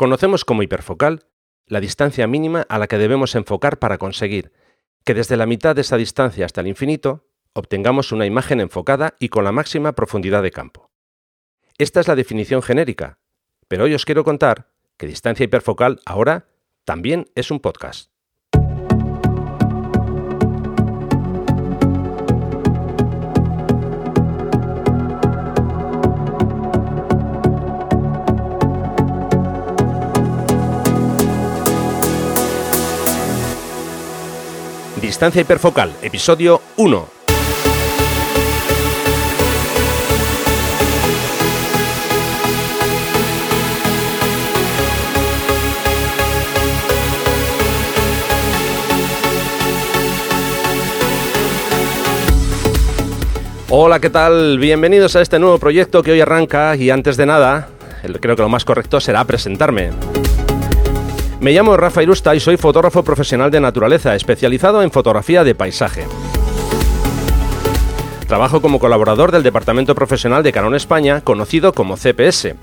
Conocemos como hiperfocal la distancia mínima a la que debemos enfocar para conseguir que desde la mitad de esa distancia hasta el infinito obtengamos una imagen enfocada y con la máxima profundidad de campo. Esta es la definición genérica, pero hoy os quiero contar que distancia hiperfocal ahora también es un podcast. Distancia hiperfocal, episodio 1. Hola, ¿qué tal? Bienvenidos a este nuevo proyecto que hoy arranca y antes de nada, creo que lo más correcto será presentarme. Me llamo Rafa Irusta y soy fotógrafo profesional de naturaleza, especializado en fotografía de paisaje. Trabajo como colaborador del Departamento Profesional de Canon España, conocido como CPS.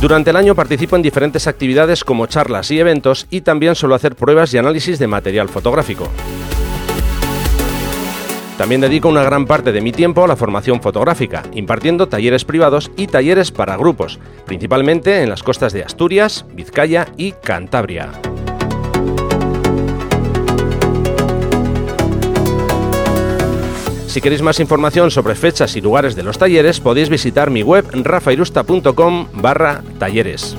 Durante el año participo en diferentes actividades como charlas y eventos y también suelo hacer pruebas y análisis de material fotográfico. También dedico una gran parte de mi tiempo a la formación fotográfica, impartiendo talleres privados y talleres para grupos, principalmente en las costas de Asturias, Vizcaya y Cantabria. Si queréis más información sobre fechas y lugares de los talleres, podéis visitar mi web rafairusta.com barra talleres.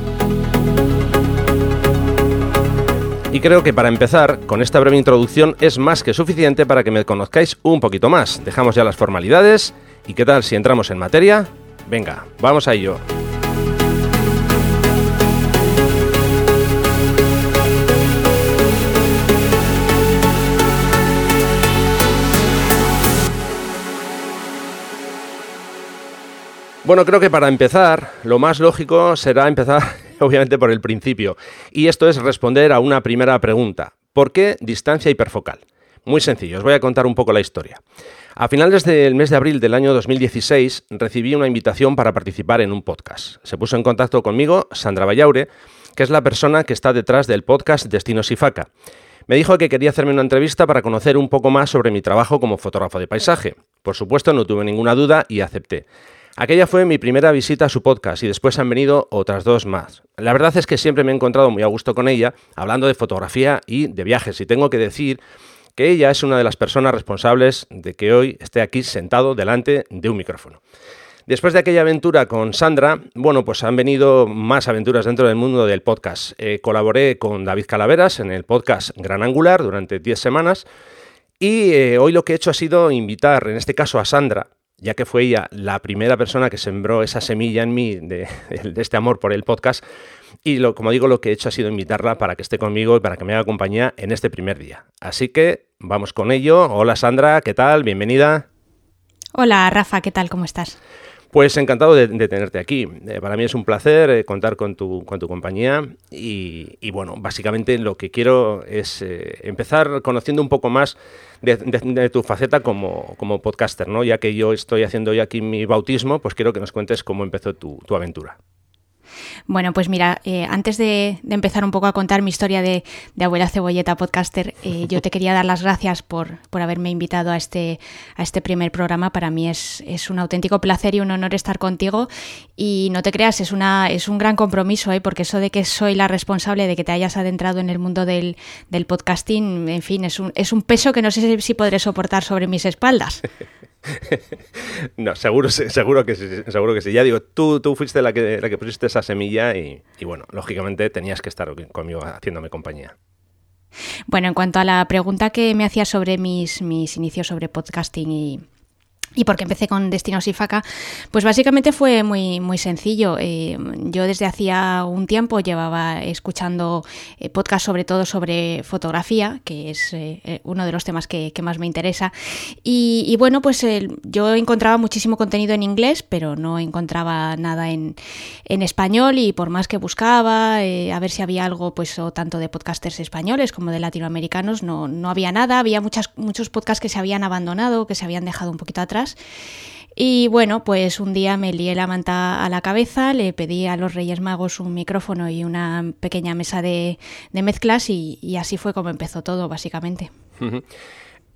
Y creo que para empezar, con esta breve introducción es más que suficiente para que me conozcáis un poquito más. Dejamos ya las formalidades y qué tal si entramos en materia. Venga, vamos a ello. Bueno, creo que para empezar, lo más lógico será empezar obviamente por el principio. Y esto es responder a una primera pregunta. ¿Por qué distancia hiperfocal? Muy sencillo, os voy a contar un poco la historia. A finales del mes de abril del año 2016 recibí una invitación para participar en un podcast. Se puso en contacto conmigo Sandra Vallaure, que es la persona que está detrás del podcast Destinos y Faca. Me dijo que quería hacerme una entrevista para conocer un poco más sobre mi trabajo como fotógrafo de paisaje. Por supuesto, no tuve ninguna duda y acepté. Aquella fue mi primera visita a su podcast y después han venido otras dos más. La verdad es que siempre me he encontrado muy a gusto con ella, hablando de fotografía y de viajes, y tengo que decir que ella es una de las personas responsables de que hoy esté aquí sentado delante de un micrófono. Después de aquella aventura con Sandra, bueno, pues han venido más aventuras dentro del mundo del podcast. Eh, colaboré con David Calaveras en el podcast Gran Angular durante 10 semanas y eh, hoy lo que he hecho ha sido invitar, en este caso a Sandra, ya que fue ella la primera persona que sembró esa semilla en mí de, este amor por el podcast. Y lo, como digo, lo que he hecho ha sido invitarla para que esté conmigo y para que me haga compañía en este primer día. Así que vamos con ello. Hola Sandra, ¿qué tal? Bienvenida. Hola Rafa, ¿qué tal? ¿Cómo estás? Pues encantado de, tenerte aquí. Eh, para mí es un placer eh, contar con tu, con tu compañía y, bueno, básicamente lo que quiero es eh, empezar conociendo un poco más de, tu faceta como, como, podcaster, ¿no? Ya que yo estoy haciendo ya aquí mi bautismo, pues quiero que nos cuentes cómo empezó tu, tu aventura. Bueno, pues mira, eh, antes de, empezar un poco a contar mi historia de, abuela cebolleta podcaster, eh, yo te quería dar las gracias por, haberme invitado a este, a este primer programa. Para mí es, un auténtico placer y un honor estar contigo. Y no te creas, es, una, es un gran compromiso, ¿eh? porque eso de que soy la responsable de que te hayas adentrado en el mundo del, podcasting, en fin, es un, es un peso que no sé si podré soportar sobre mis espaldas. no, seguro, seguro que sí, seguro que sí. Ya digo, tú, tú fuiste la que, la que pusiste esa semilla y, y bueno, lógicamente tenías que estar conmigo haciéndome compañía. Bueno, en cuanto a la pregunta que me hacías sobre mis, mis inicios sobre podcasting y, y porque empecé con Destinos y Faca, pues básicamente fue muy, muy sencillo. Eh, yo desde hacía un tiempo llevaba escuchando eh, podcasts sobre todo sobre fotografía, que es eh, uno de los temas que, más me interesa. Y, bueno, pues yo encontraba muchísimo contenido en inglés, pero no encontraba nada en, español y por más que buscaba, a ver si había algo, pues o tanto de podcasters españoles como de latinoamericanos, no, no había nada. Había muchas, muchos podcasts que se habían abandonado, que se habían dejado un poquito atrás Y bueno, pues un día me lié la manta a la cabeza, le pedí a los Reyes Magos un micrófono y una pequeña mesa de, mezclas y, así fue como empezó todo, básicamente.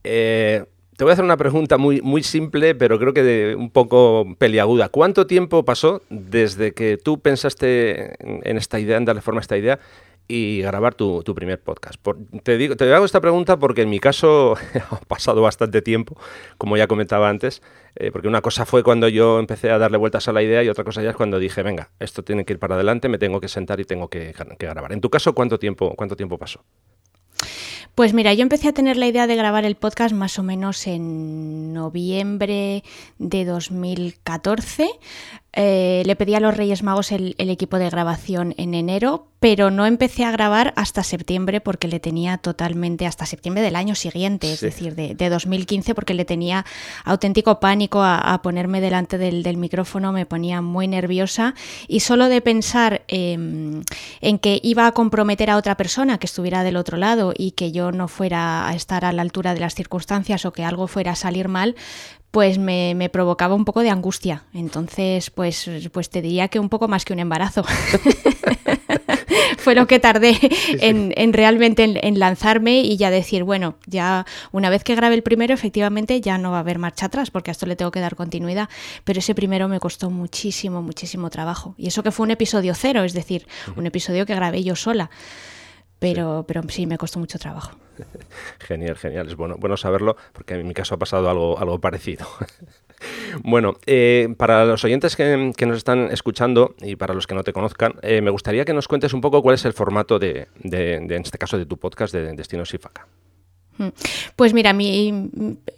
Eh, te voy a hacer una pregunta muy, muy simple, pero creo que de un poco peliaguda. ¿Cuánto tiempo pasó desde que tú pensaste en esta idea, en darle forma a esta idea, y grabar tu, primer podcast. te, digo, te hago esta pregunta porque en mi caso ha pasado bastante tiempo, como ya comentaba antes, eh, porque una cosa fue cuando yo empecé a darle vueltas a la idea y otra cosa ya es cuando dije, venga, esto tiene que ir para adelante, me tengo que sentar y tengo que, que grabar. En tu caso, ¿cuánto tiempo, cuánto tiempo pasó? Pues mira, yo empecé a tener la idea de grabar el podcast más o menos en noviembre de 2014. Eh, le pedí a los Reyes Magos el, equipo de grabación en enero, pero no empecé a grabar hasta septiembre porque le tenía totalmente, hasta septiembre del año siguiente, es decir, de, 2015, porque le tenía auténtico pánico a, ponerme delante del, micrófono, me ponía muy nerviosa y solo de pensar em, en que iba a comprometer a otra persona que estuviera del otro lado y que yo no fuera a estar a la altura de las circunstancias o que algo fuera a salir mal, pues me, provocaba un poco de angustia. Entonces, pues, pues te diría que un poco más que un embarazo. Fue lo que tardé en, realmente en, lanzarme y ya decir, bueno, ya una vez que grabe el primero, efectivamente ya no va a haber marcha atrás, porque a esto le tengo que dar continuidad. Pero ese primero me costó muchísimo, muchísimo trabajo. Y eso que fue un episodio cero, es decir, un episodio que grabé yo sola pero sí. pero sí me costó mucho trabajo. Genial, genial. Es bueno, bueno saberlo porque en mi caso ha pasado algo, algo parecido. Bueno, eh, para los oyentes que, nos están escuchando y para los que no te conozcan, eh, me gustaría que nos cuentes un poco cuál es el formato de, en este caso, de tu podcast de Destinos y Faca. Mm. Pues mira, mi,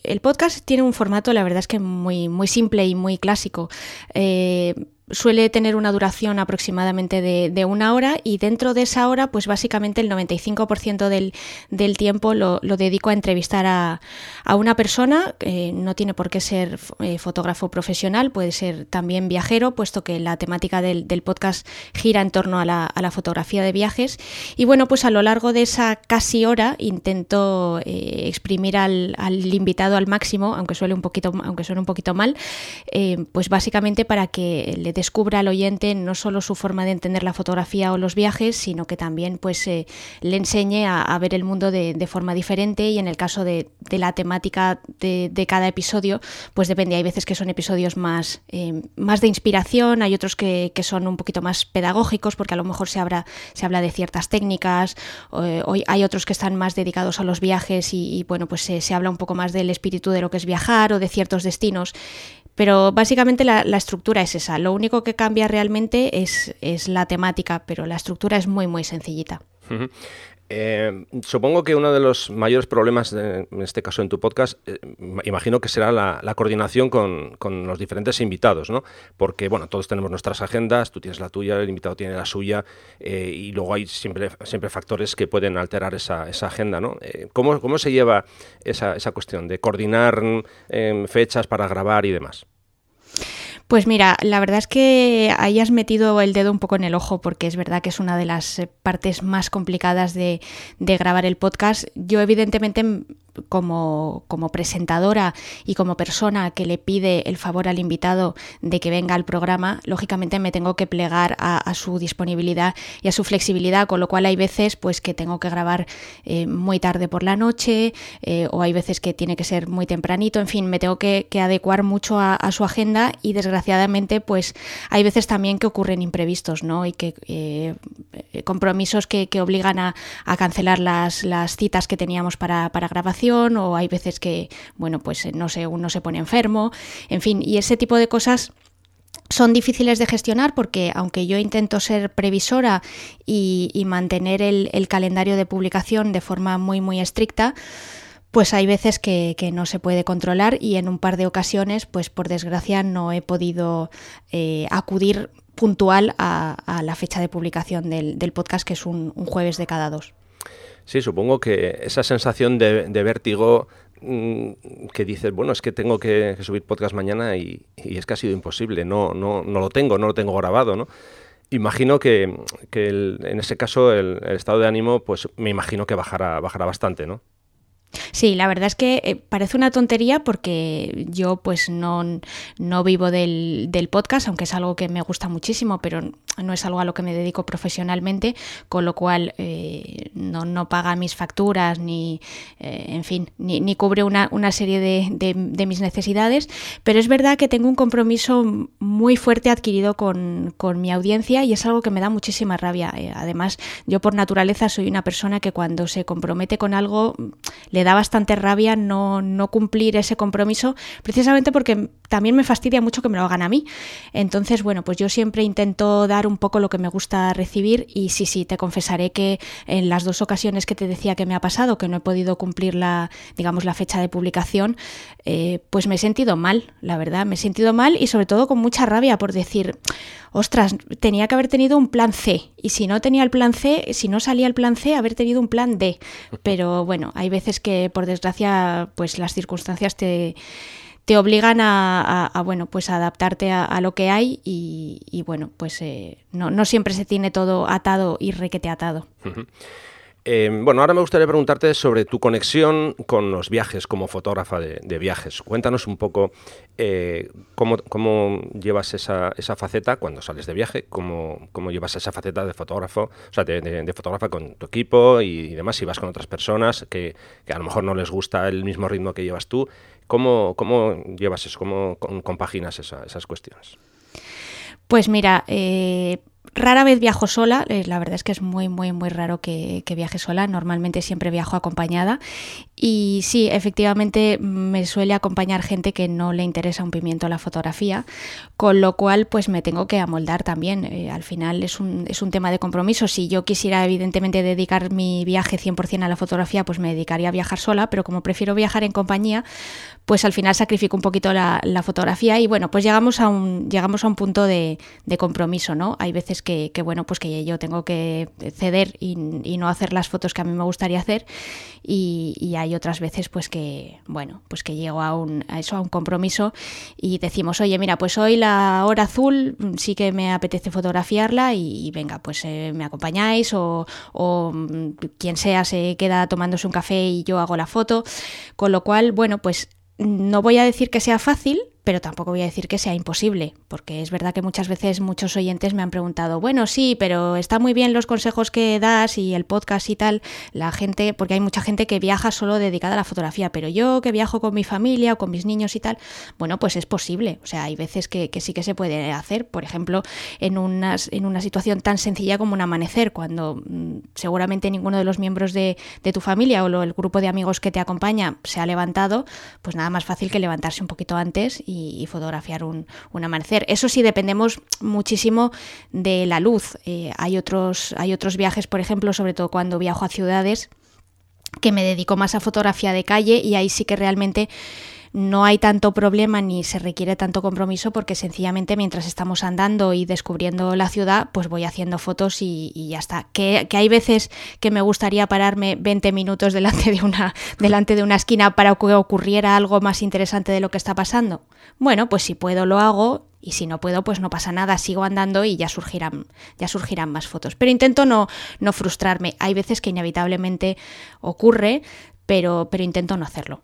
el podcast tiene un formato, la verdad es que muy, muy simple y muy clásico. Eh, suele tener una duración aproximadamente de, una hora y dentro de esa hora, pues básicamente el 95% del, del, tiempo lo, dedico a entrevistar a, una persona, no tiene por qué ser eh, fotógrafo profesional, puede ser también viajero, puesto que la temática del, podcast gira en torno a la, a la, fotografía de viajes. Y bueno, pues a lo largo de esa casi hora intento eh, exprimir al, al, invitado al máximo, aunque suele un poquito, aunque suene un poquito mal, eh, pues básicamente para que le descubra al oyente no solo su forma de entender la fotografía o los viajes, sino que también pues eh, le enseñe a, ver el mundo de, forma diferente y en el caso de, la temática de, cada episodio, pues depende, hay veces que son episodios más, eh, más de inspiración, hay otros que, son un poquito más pedagógicos porque a lo mejor se habla, se habla de ciertas técnicas, eh, hay otros que están más dedicados a los viajes y, bueno, pues se habla un poco más del espíritu de lo que es viajar o de ciertos destinos. Pero básicamente la, estructura es esa. Lo único que cambia realmente es, es, la temática, pero la estructura es muy, muy sencillita. Eh, supongo que uno de los mayores problemas, en este caso en tu podcast, eh, imagino que será la, coordinación con, los diferentes invitados, ¿no? Porque, bueno, todos tenemos nuestras agendas, tú tienes la tuya, el invitado tiene la suya, eh, y luego hay siempre, siempre factores que pueden alterar esa, esa agenda, ¿no? ¿cómo, ¿cómo, se lleva esa, esa cuestión de coordinar fechas para grabar y demás? Pues mira, la verdad es que ahí has metido el dedo un poco en el ojo porque es verdad que es una de las eh, partes más complicadas de, de grabar el podcast. Yo evidentemente como, como, presentadora y como persona que le pide el favor al invitado de que venga al programa, lógicamente me tengo que plegar a, su disponibilidad y a su flexibilidad, con lo cual hay veces pues que tengo que grabar eh, muy tarde por la noche eh, o hay veces que tiene que ser muy tempranito, en fin, me tengo que, adecuar mucho a, su agenda y desgraciadamente pues hay veces también que ocurren imprevistos, ¿no? Y que eh, compromisos que, obligan a, cancelar las, las, citas que teníamos para, para grabación o hay veces que, bueno, pues eh, no sé, uno se pone enfermo, en fin, y ese tipo de cosas son difíciles de gestionar porque aunque yo intento ser previsora y, mantener el, calendario de publicación de forma muy muy estricta, pues hay veces que, no se puede controlar y en un par de ocasiones, pues por desgracia no he podido eh, acudir puntual a, la fecha de publicación del, podcast, que es un jueves de cada dos. Sí, supongo que esa sensación de, vértigo mm, que dices, bueno, es que tengo que, subir podcast mañana y, es que ha sido imposible, no, no, no lo tengo, no lo tengo grabado, ¿no? Imagino que, en ese caso el, estado de ánimo, pues me imagino que bajará, bajará bastante, ¿no? Sí, la verdad es que eh, parece una tontería porque yo pues no, no vivo del, del, podcast, aunque es algo que me gusta muchísimo, pero no es algo a lo que me dedico profesionalmente, con lo cual eh, no, no, paga mis facturas ni, eh, en fin, ni, ni cubre una, una serie de, de, de, mis necesidades, pero es verdad que tengo un compromiso muy fuerte adquirido con, con mi audiencia y es algo que me da muchísima rabia. además, yo por naturaleza soy una persona que cuando se compromete con algo le da bastante rabia no, no, cumplir ese compromiso, precisamente porque también me fastidia mucho que me lo hagan a mí. Entonces, bueno, pues yo siempre intento dar un poco lo que me gusta recibir y sí, sí, te confesaré que en las dos ocasiones que te decía que me ha pasado, que no he podido cumplir la, digamos, la fecha de publicación, eh, pues me he sentido mal, la verdad, me he sentido mal y sobre todo con mucha rabia por decir, ostras, tenía que haber tenido un plan C y si no tenía el plan C, si no salía el plan C, haber tenido un plan D. Pero bueno, hay veces que por desgracia, pues las circunstancias te te obligan a, bueno pues adaptarte a, lo que hay y, bueno pues eh, no, no, siempre se tiene todo atado y requete atado. Eh, bueno, ahora me gustaría preguntarte sobre tu conexión con los viajes como fotógrafa de, viajes. Cuéntanos un poco eh, cómo, llevas esa, esa, faceta cuando sales de viaje, cómo, cómo, llevas esa faceta de fotógrafo, o sea, de, fotógrafa con tu equipo y, demás, si vas con otras personas que, a lo mejor no les gusta el mismo ritmo que llevas tú. ¿Cómo, cómo llevas eso? ¿Cómo compaginas esa, esas cuestiones? Pues mira, eh, rara vez viajo sola, eh, la verdad es que es muy, muy, muy raro que, viaje sola, normalmente siempre viajo acompañada. Y sí, efectivamente me suele acompañar gente que no le interesa un pimiento la fotografía, con lo cual pues me tengo que amoldar también, eh, al final es un, es un tema de compromiso, si yo quisiera evidentemente dedicar mi viaje 100% a la fotografía, pues me dedicaría a viajar sola, pero como prefiero viajar en compañía, pues al final sacrifico un poquito la, la fotografía y bueno, pues llegamos a un, llegamos a un punto de, de compromiso, ¿no? Hay veces que, bueno, pues que yo tengo que ceder y, no hacer las fotos que a mí me gustaría hacer. Y, hay otras veces pues que, bueno, pues que llego a, un, eso, a un compromiso y decimos, oye, mira, pues hoy la hora azul sí que me apetece fotografiarla y, venga, pues eh, me acompañáis o, o quien sea se queda tomándose un café y yo hago la foto, con lo cual, bueno, pues no voy a decir que sea fácil, pero tampoco voy a decir que sea imposible, porque es verdad que muchas veces muchos oyentes me han preguntado, bueno, sí, pero está muy bien los consejos que das y el podcast y tal, la gente, porque hay mucha gente que viaja solo dedicada a la fotografía, pero yo que viajo con mi familia o con mis niños y tal, bueno, pues es posible, o sea, hay veces que, sí que se puede hacer, por ejemplo, en, unas, en una situación tan sencilla como un amanecer, cuando mmm, seguramente ninguno de los miembros de, de tu familia o lo, el grupo de amigos que te acompaña se ha levantado, pues nada más fácil que levantarse un poquito antes y y, fotografiar un, un, amanecer. Eso sí, dependemos muchísimo de la luz. Eh, hay, otros, hay otros viajes, por ejemplo, sobre todo cuando viajo a ciudades, que me dedico más a fotografía de calle y ahí sí que realmente no hay tanto problema ni se requiere tanto compromiso porque sencillamente mientras estamos andando y descubriendo la ciudad, pues voy haciendo fotos y, ya está. Que, que, hay veces que me gustaría pararme 20 minutos delante de, una, delante de una esquina para que ocurriera algo más interesante de lo que está pasando. Bueno, pues si puedo lo hago y si no puedo, pues no pasa nada, sigo andando y ya surgirán, ya surgirán más fotos. Pero intento no, no frustrarme. Hay veces que inevitablemente ocurre, pero, pero intento no hacerlo.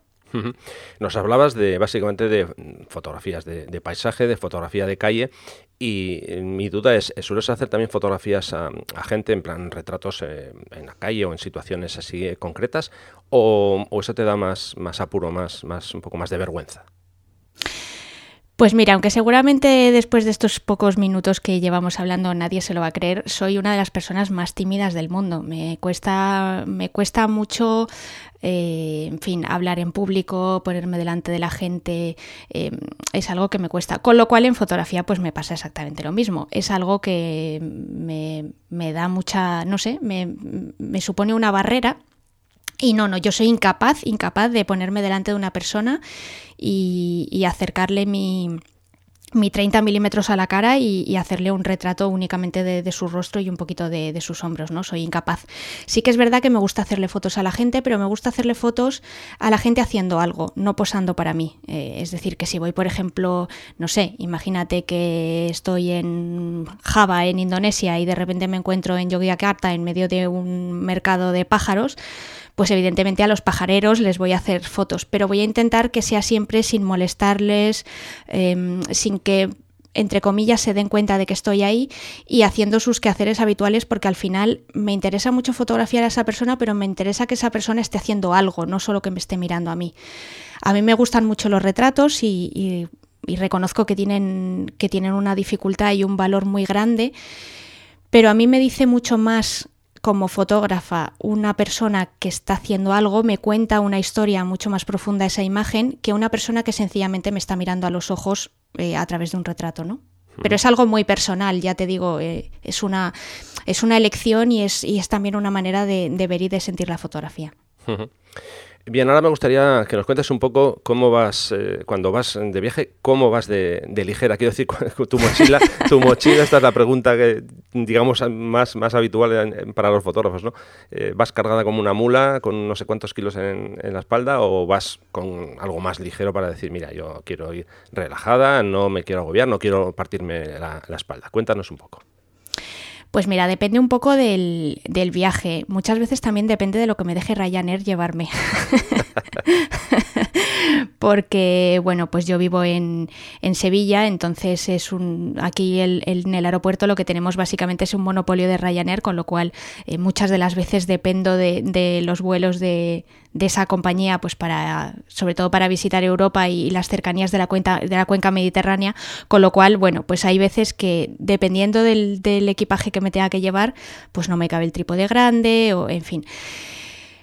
Nos hablabas de básicamente de fotografías de, paisaje, de fotografía de calle y mi duda es, ¿sueles hacer también fotografías a, a gente en plan retratos eh, en la calle o en situaciones así eh, concretas o, o, eso te da más, más apuro, más, más, un poco más de vergüenza? Pues mira, aunque seguramente después de estos pocos minutos que llevamos hablando nadie se lo va a creer, soy una de las personas más tímidas del mundo. Me cuesta, me cuesta mucho, eh, en fin, hablar en público, ponerme delante de la gente, eh, es algo que me cuesta. Con lo cual en fotografía pues me pasa exactamente lo mismo. Es algo que me, me da mucha, no sé, me supone una barrera y no, no, yo soy incapaz, incapaz de ponerme delante de una persona y, acercarle mi, mi 30 milímetros a la cara y, hacerle un retrato únicamente de, su rostro y un poquito de, de, sus hombros, ¿no? Soy incapaz. Sí que es verdad que me gusta hacerle fotos a la gente, pero me gusta hacerle fotos a la gente haciendo algo, no posando para mí. Eh, es decir, que si voy, por ejemplo, no sé, imagínate que estoy en Java, en Indonesia, y de repente me encuentro en Yogyakarta, en medio de un mercado de pájaros, pues evidentemente a los pajareros les voy a hacer fotos, pero voy a intentar que sea siempre sin molestarles, em, sin que entre comillas, se den cuenta de que estoy ahí y haciendo sus quehaceres habituales porque al final me interesa mucho fotografiar a esa persona, pero me interesa que esa persona esté haciendo algo, no solo que me esté mirando a mí. A mí me gustan mucho los retratos y, reconozco que tienen, que tienen una dificultad y un valor muy grande, pero a mí me dice mucho más como fotógrafa una persona que está haciendo algo me cuenta una historia mucho más profunda esa imagen que una persona que sencillamente me está mirando a los ojos eh, a través de un retrato, ¿no? Pero es algo muy personal, ya te digo, eh, es, una, es una elección y es, y es también una manera de, de ver y de sentir la fotografía. Bien, ahora me gustaría que nos cuentes un poco cómo vas, eh, cuando vas de viaje, cómo vas de, ligera. Quiero decir, tu mochila, tu mochila, esta es la pregunta que, digamos, más, más habitual para los fotógrafos, ¿no? Eh, ¿Vas cargada como una mula con no sé cuántos kilos en, la espalda o vas con algo más ligero para decir, mira, yo quiero ir relajada, no me quiero agobiar, no quiero partirme la espalda? Cuéntanos un poco. Pues mira, depende un poco del, viaje. Muchas veces también depende de lo que me deje Ryanair llevarme. Porque, bueno, pues yo vivo en, Sevilla, entonces es un. Aquí en el aeropuerto lo que tenemos básicamente es un monopolio de Ryanair, con lo cual eh, muchas de las veces dependo de los vuelos de, de esa compañía, pues para, sobre todo para visitar Europa y, las cercanías de la, cuenca, de la cuenca mediterránea, con lo cual, bueno, pues hay veces que dependiendo del, equipaje que me tenga que llevar, pues no me cabe el trípode grande o en fin.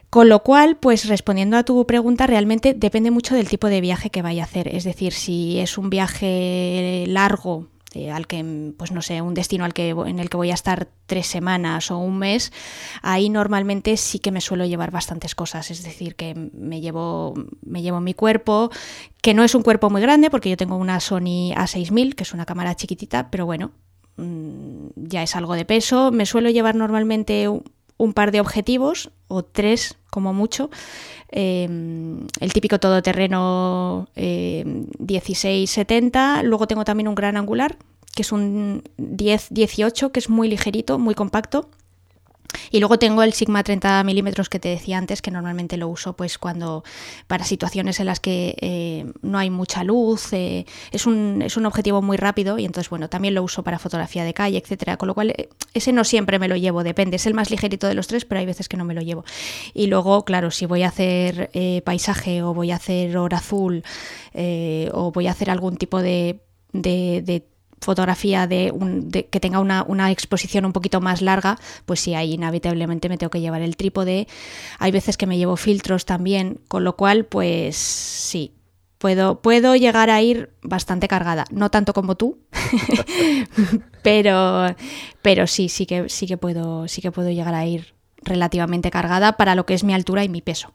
Con lo cual, pues respondiendo a tu pregunta, realmente depende mucho del tipo de viaje que vaya a hacer. Es decir, si es un viaje largo, eh, al que, pues no sé, un destino al que, en el que voy a estar tres semanas o un mes, ahí normalmente sí que me suelo llevar bastantes cosas. Es decir, que me llevo, me llevo mi cuerpo, que no es un cuerpo muy grande, porque yo tengo una Sony A6000, que es una cámara chiquitita, pero bueno, mm, ya es algo de peso. Me suelo llevar normalmente un par de objetivos, o tres como mucho. Em, el típico todoterreno eh, 16-70. Luego tengo también un gran angular, que es un 10-18, que es muy ligerito, muy compacto. Y luego tengo el Sigma 30 milímetros que te decía antes, que normalmente lo uso pues cuando para situaciones en las que eh, no hay mucha luz, eh, es, un, es un objetivo muy rápido y entonces bueno, también lo uso para fotografía de calle, etcétera, con lo cual eh, ese no siempre me lo llevo, depende, es el más ligerito de los tres, pero hay veces que no me lo llevo. Y luego, claro, si voy a hacer paisaje o voy a hacer hora azul o voy a hacer algún tipo de, de fotografía de, un, que tenga una, exposición un poquito más larga, pues sí, ahí inevitablemente me tengo que llevar el trípode. Hay veces que me llevo filtros también, con lo cual, pues sí, puedo, puedo llegar a ir bastante cargada. No tanto como tú, pero, pero sí, sí que, sí que puedo, sí que puedo llegar a ir relativamente cargada para lo que es mi altura y mi peso.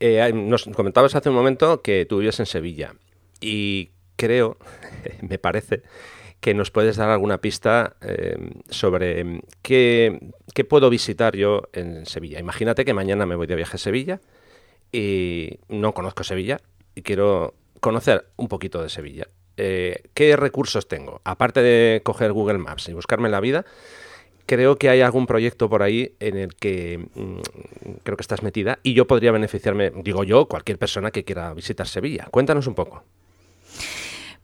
Eh, nos comentabas hace un momento que tú vives en Sevilla y creo, me parece, que nos puedes dar alguna pista eh, sobre qué, puedo visitar yo en Sevilla. Imagínate que mañana me voy de viaje a Sevilla y no conozco Sevilla y quiero conocer un poquito de Sevilla. Eh, ¿Qué recursos tengo? Aparte de coger Google Maps y buscarme la vida, creo que hay algún proyecto por ahí en el que mm, creo que estás metida y yo podría beneficiarme, digo yo, cualquier persona que quiera visitar Sevilla. Cuéntanos un poco.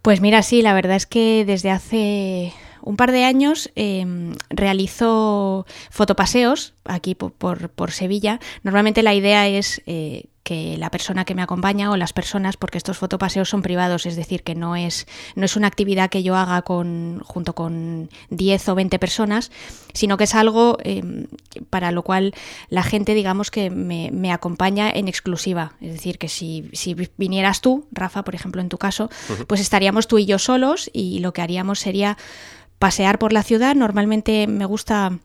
Pues mira, sí, la verdad es que desde hace un par de años em, realizo fotopaseos aquí por, Sevilla. Normalmente la idea es eh, que la persona que me acompaña o las personas, porque estos fotopaseos son privados, es decir, que no es, no es una actividad que yo haga con, junto con 10 o 20 personas, sino que es algo em, para lo cual la gente, digamos, que me, acompaña en exclusiva. Es decir, que si, si, vinieras tú, Rafa, por ejemplo, en tu caso, pues estaríamos tú y yo solos y lo que haríamos sería pasear por la ciudad. Normalmente me gusta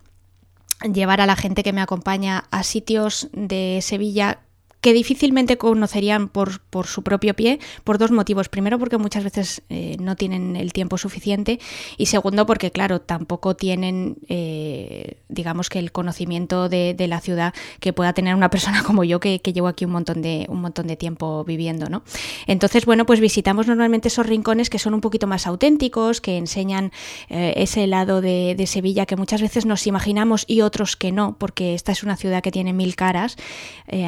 llevar a la gente que me acompaña a sitios de Sevilla que difícilmente conocerían por, por, su propio pie, por dos motivos. Primero, porque muchas veces eh, no tienen el tiempo suficiente y segundo, porque, claro, tampoco tienen, eh, digamos que el conocimiento de, la ciudad que pueda tener una persona como yo que, llevo aquí un montón, de, un montón de tiempo viviendo, ¿no? Entonces, bueno, pues visitamos normalmente esos rincones que son un poquito más auténticos, que enseñan eh, ese lado de, de Sevilla que muchas veces nos imaginamos y otros que no, porque esta es una ciudad que tiene mil caras,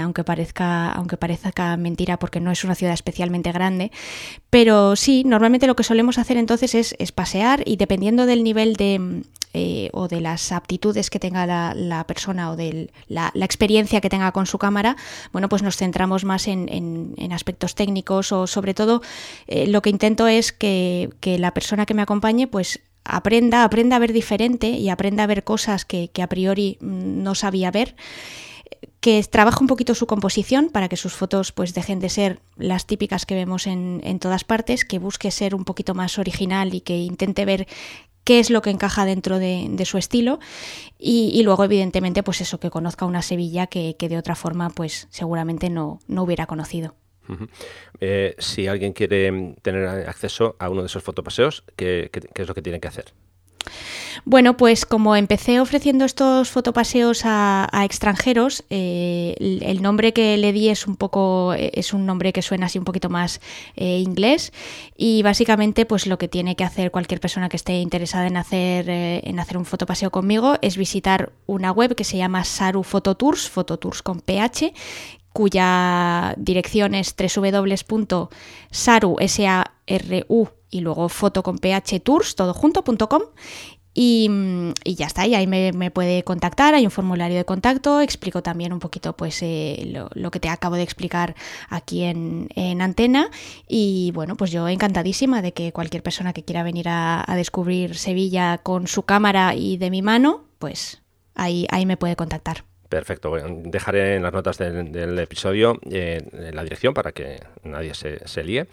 aunque parezca aunque parezca mentira porque no es una ciudad especialmente grande. Pero sí, normalmente lo que solemos hacer entonces es, pasear y dependiendo del nivel de, eh, o de las aptitudes que tenga la, persona o de la, experiencia que tenga con su cámara, bueno, pues nos centramos más en, aspectos técnicos o sobre todo eh, lo que intento es que, la persona que me acompañe pues aprenda, aprenda a ver diferente y aprenda a ver cosas que, a priori mm, no sabía ver que trabaje un poquito su composición para que sus fotos pues dejen de ser las típicas que vemos en, todas partes, que busque ser un poquito más original y que intente ver qué es lo que encaja dentro de, su estilo y, luego evidentemente pues eso que conozca una Sevilla que, de otra forma pues seguramente no, no hubiera conocido. Eh, si alguien quiere tener acceso a uno de esos fotopaseos, qué es lo que tiene que hacer? Bueno, pues como empecé ofreciendo estos fotopaseos a, extranjeros, eh, el, nombre que le di es un poco, es un nombre que suena así un poquito más eh, inglés. Y básicamente pues lo que tiene que hacer cualquier persona que esté interesada en hacer, eh, en hacer un fotopaseo conmigo es visitar una web que se llama Saru Phototours, Phototours con PH, cuya dirección es www.saru, s a r -U, y luego foto con ph tours, todo junto.com y, y, ya está, y ahí me, puede contactar, hay un formulario de contacto, explico también un poquito pues eh, lo, que te acabo de explicar aquí en, antena y bueno, pues yo encantadísima de que cualquier persona que quiera venir a, descubrir Sevilla con su cámara y de mi mano, pues ahí, ahí me puede contactar. Perfecto, dejaré en las notas del, episodio eh, la dirección para que nadie se, se líe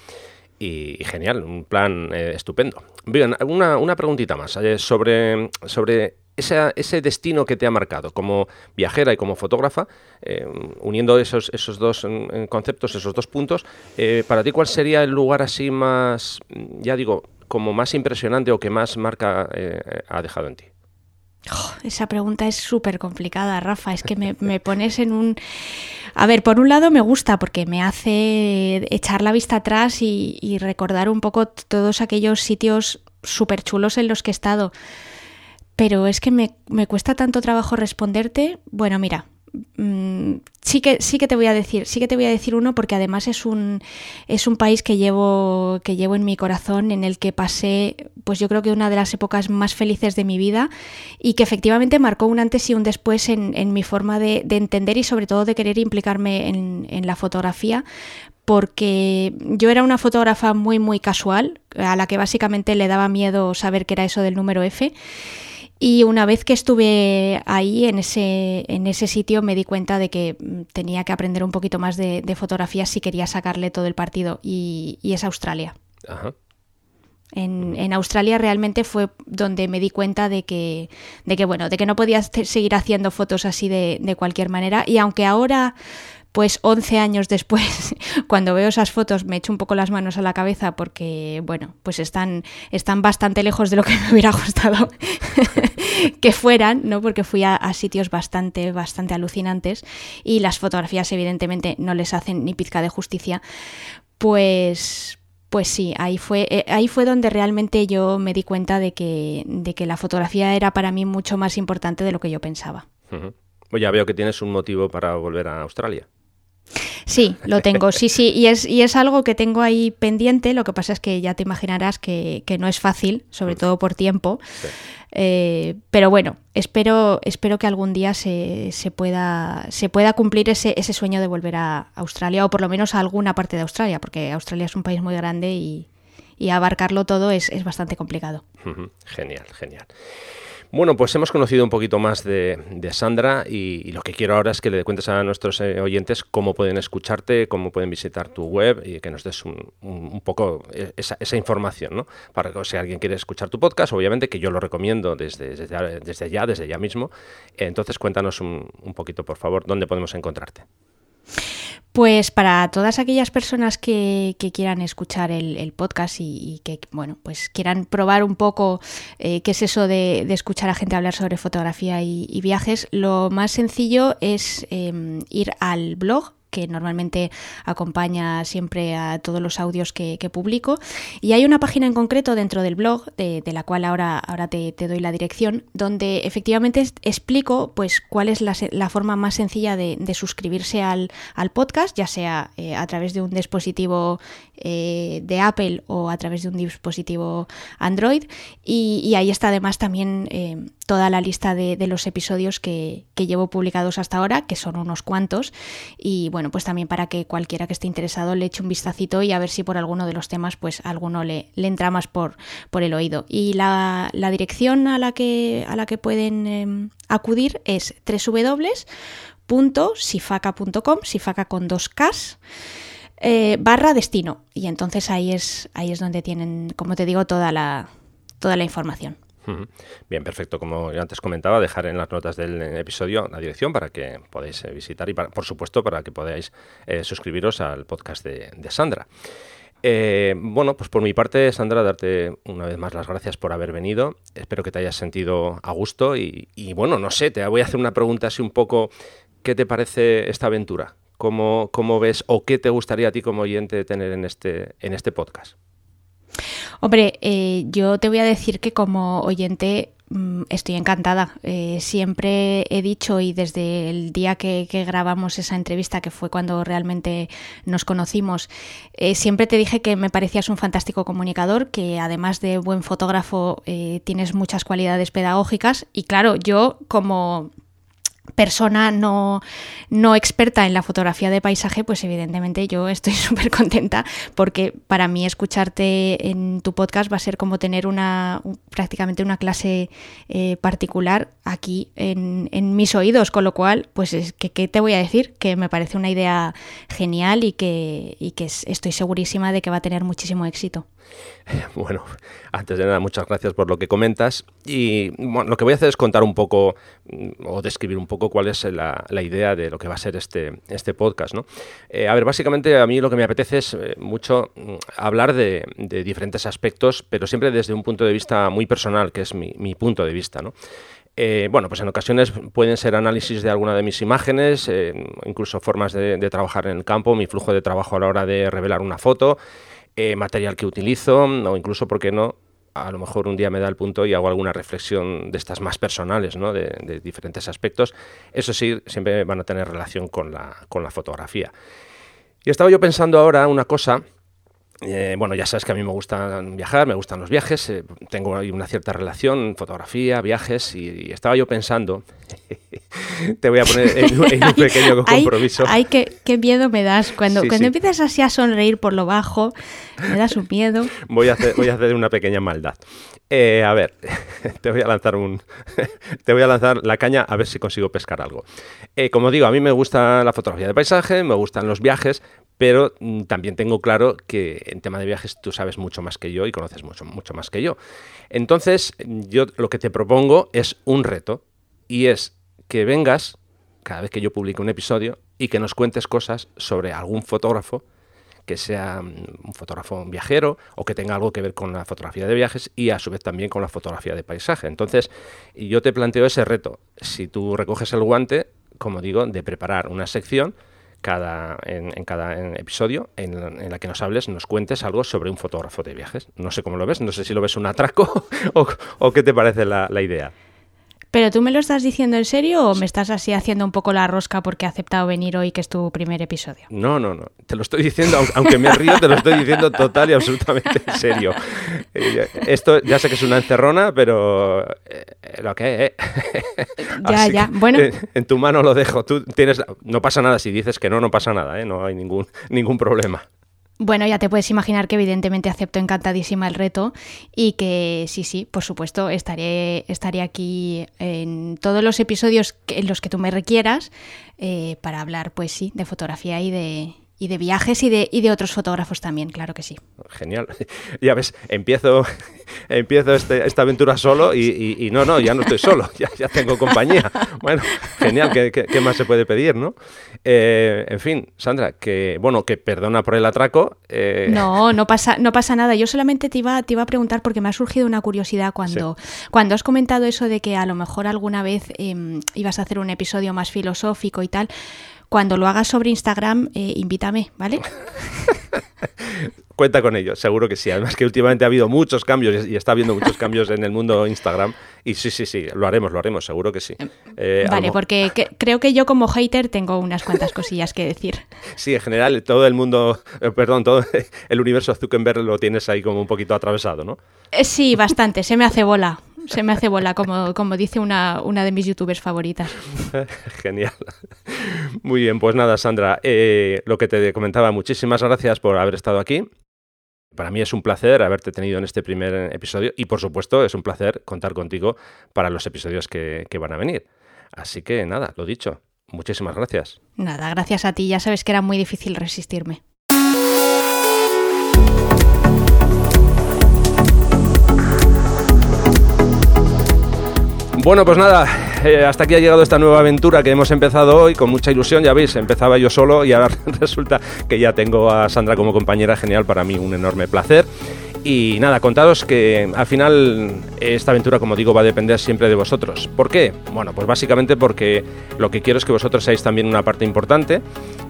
y, genial, un plan eh, estupendo. Bien, una, una preguntita más eh, sobre, sobre ese, ese, destino que te ha marcado como viajera y como fotógrafa, eh, uniendo esos, esos dos mm, conceptos, esos dos puntos, para ti cuál sería el lugar así más, ya digo, como más impresionante o que más marca ha dejado en ti? Oh, esa pregunta es súper complicada, Rafa. Es que me, pones en un... A ver, por un lado me gusta porque me hace echar la vista atrás y, recordar un poco todos aquellos sitios súper chulos en los que he estado. Pero es que me, me cuesta tanto trabajo responderte. Bueno, mira, Mm, sí que sí que te voy a decir sí que te voy a decir uno porque además es un es un país que llevo que llevo en mi corazón en el que pasé pues yo creo que una de las épocas más felices de mi vida y que efectivamente marcó un antes y un después en, mi forma de, entender y sobre todo de querer implicarme en, en la fotografía porque yo era una fotógrafa muy muy casual a la que básicamente le daba miedo saber qué era eso del número F y una vez que estuve ahí en ese, en ese sitio me di cuenta de que mm, tenía que aprender un poquito más de, fotografía si quería sacarle todo el partido y, es Australia. En, Australia realmente fue donde me di cuenta de que, de que bueno, de que no podía seguir haciendo fotos así de, de cualquier manera. Y aunque ahora pues 11 años después, cuando veo esas fotos, me echo un poco las manos a la cabeza porque, bueno, pues están, están bastante lejos de lo que me hubiera gustado que fueran, ¿no? Porque fui a, sitios bastante, bastante alucinantes y las fotografías, evidentemente, no les hacen ni pizca de justicia. Pues, pues sí, ahí fue, eh, ahí fue donde realmente yo me di cuenta de que, de que la fotografía era para mí mucho más importante de lo que yo pensaba. Pues ya veo que tienes un motivo para volver a Australia. Sí, lo tengo, sí, sí, y es, y es algo que tengo ahí pendiente, lo que pasa es que ya te imaginarás que, no es fácil, sobre mm. todo por tiempo, eh, pero bueno, espero, espero que algún día se, se, pueda, se pueda cumplir ese, ese sueño de volver a Australia, o por lo menos a alguna parte de Australia, porque Australia es un país muy grande y, y abarcarlo todo es, es bastante complicado. Genial, genial. Bueno, pues hemos conocido un poquito más de, Sandra y, lo que quiero ahora es que le cuentes a nuestros eh, oyentes cómo pueden escucharte, cómo pueden visitar tu web y que nos des un, poco eh, esa, información, ¿no? Para que si alguien quiere escuchar tu podcast, obviamente que yo lo recomiendo desde, desde, ya, desde ya mismo. Entonces cuéntanos un, poquito, por favor, dónde podemos encontrarte. Pues para todas aquellas personas que, quieran escuchar el, podcast y, que, bueno, pues quieran probar un poco eh, qué es eso de, escuchar a gente hablar sobre fotografía y, viajes, lo más sencillo es em, ir al blog que normalmente acompaña siempre a todos los audios que, publico. Y hay una página en concreto dentro del blog, de, la cual ahora, ahora te, doy la dirección, donde efectivamente explico pues, cuál es la, forma más sencilla de, suscribirse al, podcast, ya sea eh, a través de un dispositivo eh, de Apple o a través de un dispositivo Android. Y, ahí está además también eh, toda la lista de, los episodios que, llevo publicados hasta ahora, que son unos cuantos. Y bueno, pues también para que cualquiera que esté interesado le eche un vistacito y a ver si por alguno de los temas, pues alguno le, le entra más por, por el oído. Y la, dirección a la que, a la que pueden em, acudir es www.sifaca.com, sifaca con dos Ks. Eh, barra destino. Y entonces ahí es, ahí es donde tienen, como te digo, toda la, toda la información. Bien, perfecto. Como antes comentaba, dejar en las notas del episodio la dirección para que podáis eh, visitar y, por supuesto, para que podáis eh, suscribiros al podcast de, Sandra. bueno, pues por mi parte, Sandra, darte una vez más las gracias por haber venido. Espero que te hayas sentido a gusto y, y bueno, no sé, te voy a hacer una pregunta así un poco, ¿qué te parece esta aventura? ¿Cómo, ves o qué te gustaría a ti como oyente tener en este, en este podcast? Hombre, eh, yo te voy a decir que como oyente mm, estoy encantada. Eh, siempre he dicho y desde el día que, grabamos esa entrevista, que fue cuando realmente nos conocimos, eh, siempre te dije que me parecías un fantástico comunicador, que además de buen fotógrafo tienes muchas cualidades pedagógicas y claro, yo como persona no, no, experta en la fotografía de paisaje, pues evidentemente yo estoy súper contenta porque para mí escucharte en tu podcast va a ser como tener una prácticamente una clase eh, particular aquí en, en, mis oídos, con lo cual, pues es que ¿qué te voy a decir? Que me parece una idea genial y que, y que estoy segurísima de que va a tener muchísimo éxito. Bueno, antes de nada, muchas gracias por lo que comentas. Y lo que voy a hacer es contar un poco mm, o describir un poco cuál es la, idea de lo que va a ser este, este podcast. ¿no? Eh, a ver, básicamente a mí lo que me apetece es eh, mucho mm, hablar de, diferentes aspectos, pero siempre desde un punto de vista muy personal, que es mi, punto de vista. ¿no? Eh, bueno, pues en ocasiones pueden ser análisis de alguna de mis imágenes, incluso formas de, trabajar en el campo, mi flujo de trabajo a la hora de revelar una foto, material que utilizo o incluso, ¿por qué no? A lo mejor un día me da el punto y hago alguna reflexión de estas más personales, ¿no? de, diferentes aspectos. Eso sí, siempre van a tener relación con la, con la fotografía. Y estaba yo pensando ahora una cosa eh, bueno, ya sabes que a mí me gusta viajar, me gustan los viajes, eh, tengo ahí una cierta relación, fotografía, viajes, y, estaba yo pensando, te voy a poner en, un pequeño compromiso. Ay, qué, miedo me das. Cuando, cuando empiezas así a sonreír por lo bajo, me das un miedo. Voy a hacer, voy a hacer una pequeña maldad. Eh, a ver, te voy a lanzar un, te voy a lanzar la caña a ver si consigo pescar algo. como digo, a mí me gusta la fotografía de paisaje, me gustan los viajes, pero mm, también tengo claro que en tema de viajes tú sabes mucho más que yo y conoces mucho, mucho más que yo. Entonces, yo lo que te propongo es un reto y es que vengas cada vez que yo publique un episodio y que nos cuentes cosas sobre algún fotógrafo que sea mm, un fotógrafo viajero o que tenga algo que ver con la fotografía de viajes y a su vez también con la fotografía de paisaje. Entonces, yo te planteo ese reto. Si tú recoges el guante, como digo, de preparar una sección cada, en, cada episodio en, la que nos hables, nos cuentes algo sobre un fotógrafo de viajes. No sé cómo lo ves, no sé si lo ves un atraco o, qué te parece la idea. ¿Pero tú me lo estás diciendo en serio o me estás así haciendo un poco la rosca porque he aceptado venir hoy que es tu primer episodio? No, no, no. Te lo estoy diciendo, aunque me río, te lo estoy diciendo total y absolutamente en serio. Eh, esto ya sé que es una encerrona, pero eh, lo que es. Eh. ya, ya. Bueno. En, tu mano lo dejo. Tú tienes, no pasa nada si dices que no, no pasa nada, ¿eh? No hay ningún, ningún problema. Bueno, ya te puedes imaginar que evidentemente acepto encantadísima el reto y que sí, sí, por supuesto, estaré, estaré aquí en todos los episodios en los que tú me requieras eh, para hablar, pues sí, de fotografía y de, y de viajes y de, y de otros fotógrafos también, claro que sí. Genial. Ya ves, empiezo, empiezo este, esta aventura solo y, no, no, ya no estoy solo, ya, ya tengo compañía. Bueno, genial, ¿qué, más se puede pedir, no? Eh, en fin, Sandra, que bueno, que perdona por el atraco. Eh. No, no pasa, no pasa nada. Yo solamente te iba, te iba a preguntar porque me ha surgido una curiosidad cuando, cuando has comentado eso de que a lo mejor alguna vez em, ibas a hacer un episodio más filosófico y tal. Cuando lo hagas sobre Instagram, eh, invítame, ¿vale? Cuenta con ello, seguro que sí. Además que últimamente ha habido muchos cambios y está habiendo muchos cambios en el mundo Instagram. Y sí, sí, sí, lo haremos, lo haremos, seguro que sí. Eh, vale, porque creo que yo como hater tengo unas cuantas cosillas que decir. Sí, en general todo el mundo, eh, perdón, todo el universo Zuckerberg lo tienes ahí como un poquito atravesado, ¿no? sí, bastante, se me hace bola se me hace bola, como, como dice una, una de mis youtubers favoritas. Genial. Muy bien, pues nada, Sandra, eh, lo que te comentaba, muchísimas gracias por haber estado aquí. Para mí es un placer haberte tenido en este primer episodio y por supuesto es un placer contar contigo para los episodios que, que van a venir. Así que nada, lo dicho, muchísimas gracias. Nada, gracias a ti, ya sabes que era muy difícil resistirme. Bueno, pues nada, eh, hasta aquí ha llegado esta nueva aventura que hemos empezado hoy con mucha ilusión, ya veis, empezaba yo solo y ahora resulta que ya tengo a Sandra como compañera genial, para mí un enorme placer. Y nada, contaros que al final esta aventura, como digo, va a depender siempre de vosotros. ¿Por qué? Bueno, pues básicamente porque lo que quiero es que vosotros seáis también una parte importante,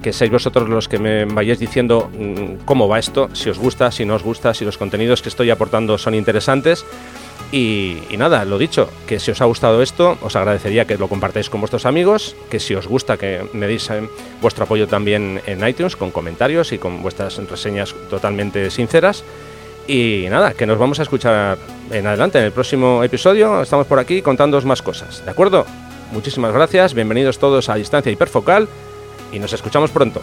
que seáis vosotros los que me vayáis diciendo mm, cómo va esto, si os gusta, si no os gusta, si los contenidos que estoy aportando son interesantes y, nada, lo dicho, que si os ha gustado esto, os agradecería que lo compartáis con vuestros amigos, que si os gusta que me deis eh, vuestro apoyo también en iTunes, con comentarios y con vuestras reseñas totalmente sinceras. Y nada, que nos vamos a escuchar en adelante, en el próximo episodio. Estamos por aquí contándoos más cosas, ¿de acuerdo? Muchísimas gracias, bienvenidos todos a Distancia Hiperfocal y nos escuchamos pronto.